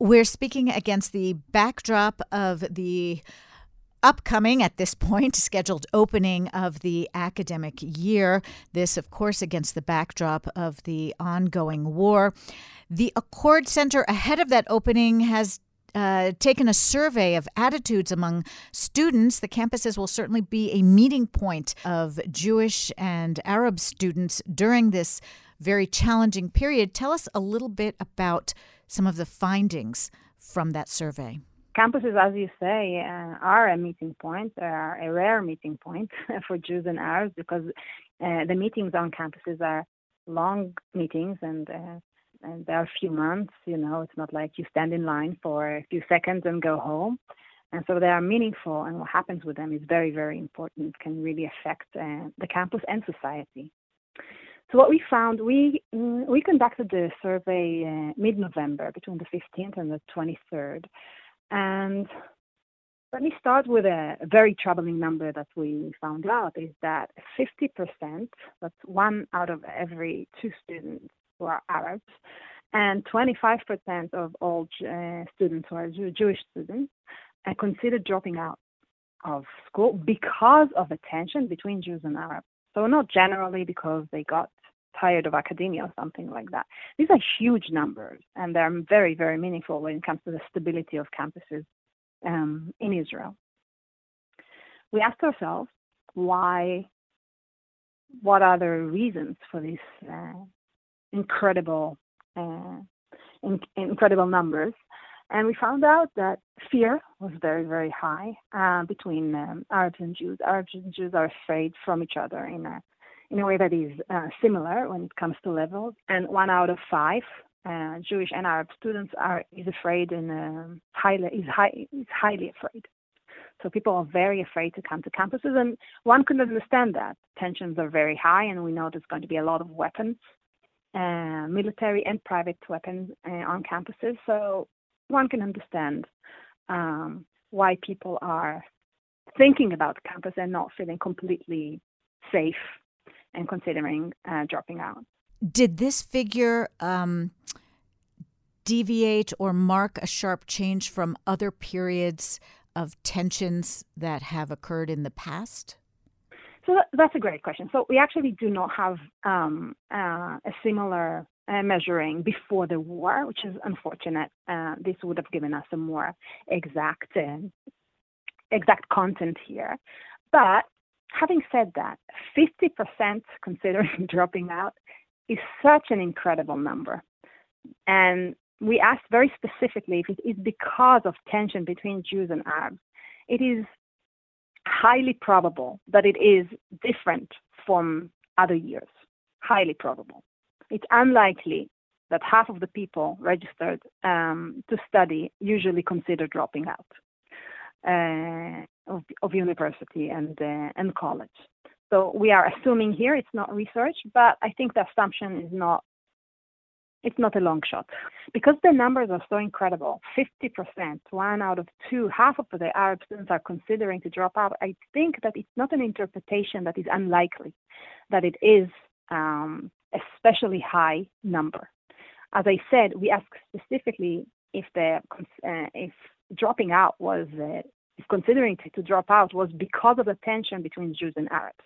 We're speaking against the backdrop of the upcoming at this point scheduled opening of the academic year. This, of course, against the backdrop of the ongoing war. The aChord Center, ahead of that opening, has uh, taken a survey of attitudes among students. The campuses will certainly be a meeting point of Jewish and Arab students during this very challenging period. Tell us a little bit about some of the findings from that survey campuses, as you say, uh, are a meeting point, are a rare meeting point for Jews and Arabs because uh, the meetings on campuses are long meetings and, uh, and there are a few months. You know, it's not like you stand in line for a few seconds and go home. And so they are meaningful, and what happens with them is very, very important, can really affect uh, the campus and society. So what we found, we mm, we conducted the survey uh, mid-November, between the 15th and the 23rd, and let me start with a, very troubling number that we found out is that 50%, that's one out of every two students who are Arabs, and 25% of all uh, students who are Jew- Jewish students are considered dropping out of school because of the tension between Jews and Arabs. So not generally because they got tired of academia or something like that. These are huge numbers, and they're very, very meaningful when it comes to the stability of campuses um, in Israel. We asked ourselves why, what are the reasons for these uh, incredible, uh, in, incredible numbers? And we found out that fear was very, very high uh, between um, Arabs and Jews. Arabs and Jews are afraid from each other in a in a way that is uh, similar when it comes to levels. And one out of five uh, Jewish and Arab students are is afraid and um, highly is high is highly afraid. So people are very afraid to come to campuses, and one can understand that tensions are very high, and we know there's going to be a lot of weapons, uh, military and private weapons uh, on campuses. So one can understand um, why people are thinking about campus and not feeling completely safe and considering uh, dropping out. Did this figure um, deviate or mark a sharp change from other periods of tensions that have occurred in the past? So that's a great question. So we actually do not have um, uh, a similar uh, measuring before the war, which is unfortunate. Uh, this would have given us a more exact uh, exact content here. But having said that, 50% considering dropping out is such an incredible number. And we asked very specifically if it is because of tension between Jews and Arabs. It is highly probable that it is different from other years. Highly probable. It's unlikely that half of the people registered um, to study usually consider dropping out. Uh, of, of university and uh, and college. So we are assuming here it's not research, but I think the assumption is not it's not a long shot because the numbers are so incredible 50% one out of two half of the arab students are considering to drop out i think that it's not an interpretation that is unlikely that it is um, especially high number as i said we asked specifically if the uh, if dropping out was uh, is considering to, to drop out was because of the tension between Jews and Arabs.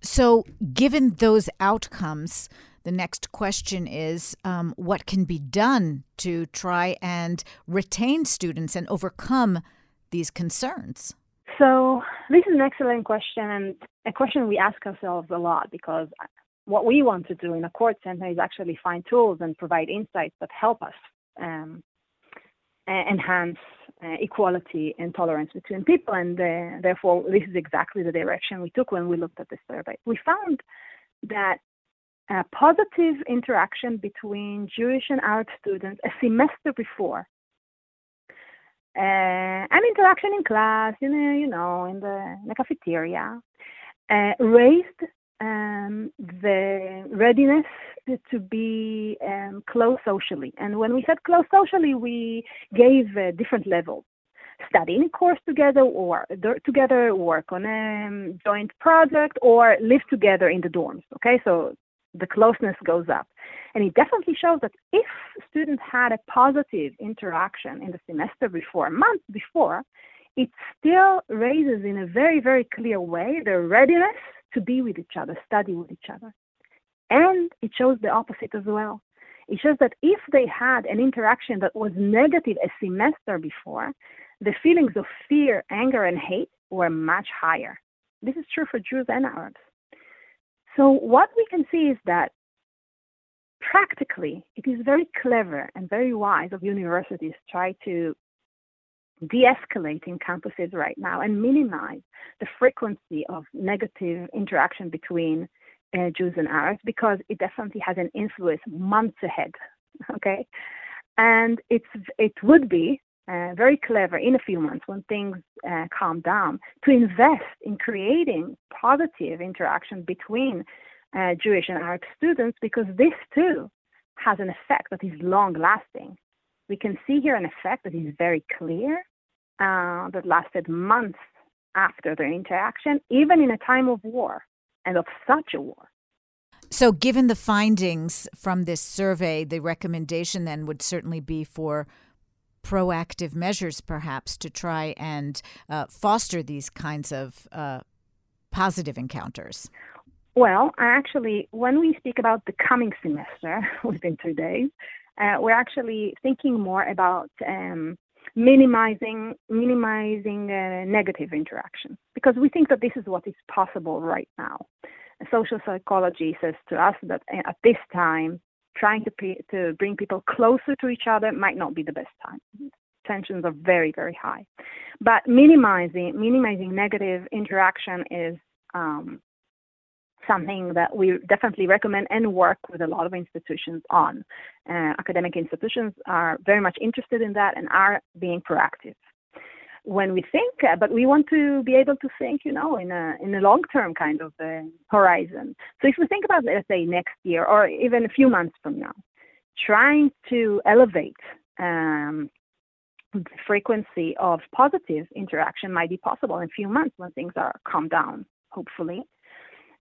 So, given those outcomes, the next question is um, what can be done to try and retain students and overcome these concerns? So, this is an excellent question and a question we ask ourselves a lot because what we want to do in aChord Center is actually find tools and provide insights that help us um, enhance uh, equality and tolerance between people. And uh, therefore, this is exactly the direction we took when we looked at the survey. We found that a positive interaction between Jewish and Arab students a semester before, uh, an interaction in class, you know, you know in, the, in the cafeteria, uh, raised um, the readiness to be um, close socially. And when we said close socially, we gave uh, different levels. Studying a course together, or together, work on a um, joint project, or live together in the dorms. Okay, so the closeness goes up. And it definitely shows that if students had a positive interaction in the semester before, months before, it still raises in a very, very clear way their readiness to be with each other, study with each other. And it shows the opposite as well. It shows that if they had an interaction that was negative a semester before, the feelings of fear, anger, and hate were much higher. This is true for Jews and Arabs. So, what we can see is that practically, it is very clever and very wise of universities try to de-escalate in campuses right now and minimize the frequency of negative interaction between uh, Jews and Arabs because it definitely has an influence months ahead. Okay, and it's it would be uh, very clever in a few months when things uh, calm down to invest in creating positive interaction between uh, Jewish and Arab students because this too has an effect that is long lasting. We can see here an effect that is very clear uh, that lasted months after their interaction, even in a time of war and of such a war. So, given the findings from this survey, the recommendation then would certainly be for proactive measures, perhaps, to try and uh, foster these kinds of uh, positive encounters? Well, actually, when we speak about the coming semester within two days, uh, we're actually thinking more about um, minimizing minimizing uh, negative interaction because we think that this is what is possible right now. Social psychology says to us that uh, at this time trying to, to bring people closer to each other might not be the best time. Tensions are very, very high. But minimizing, minimizing negative interaction is um, something that we definitely recommend and work with a lot of institutions on. Uh, academic institutions are very much interested in that and are being proactive when we think, uh, but we want to be able to think, you know, in a in a long term kind of uh, horizon. So if we think about, let's say, next year or even a few months from now, trying to elevate um, the frequency of positive interaction might be possible in a few months when things are calmed down, hopefully.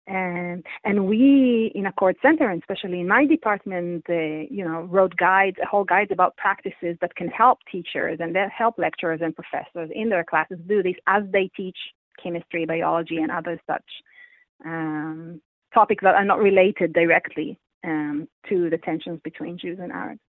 And and we in aChord Center, and especially in my department, uh, you know, wrote guides, a whole guides about practices that can help teachers and that help lecturers and professors in their classes do this as they teach chemistry, biology, and other such um, topics that are not related directly um, to the tensions between Jews and Arabs.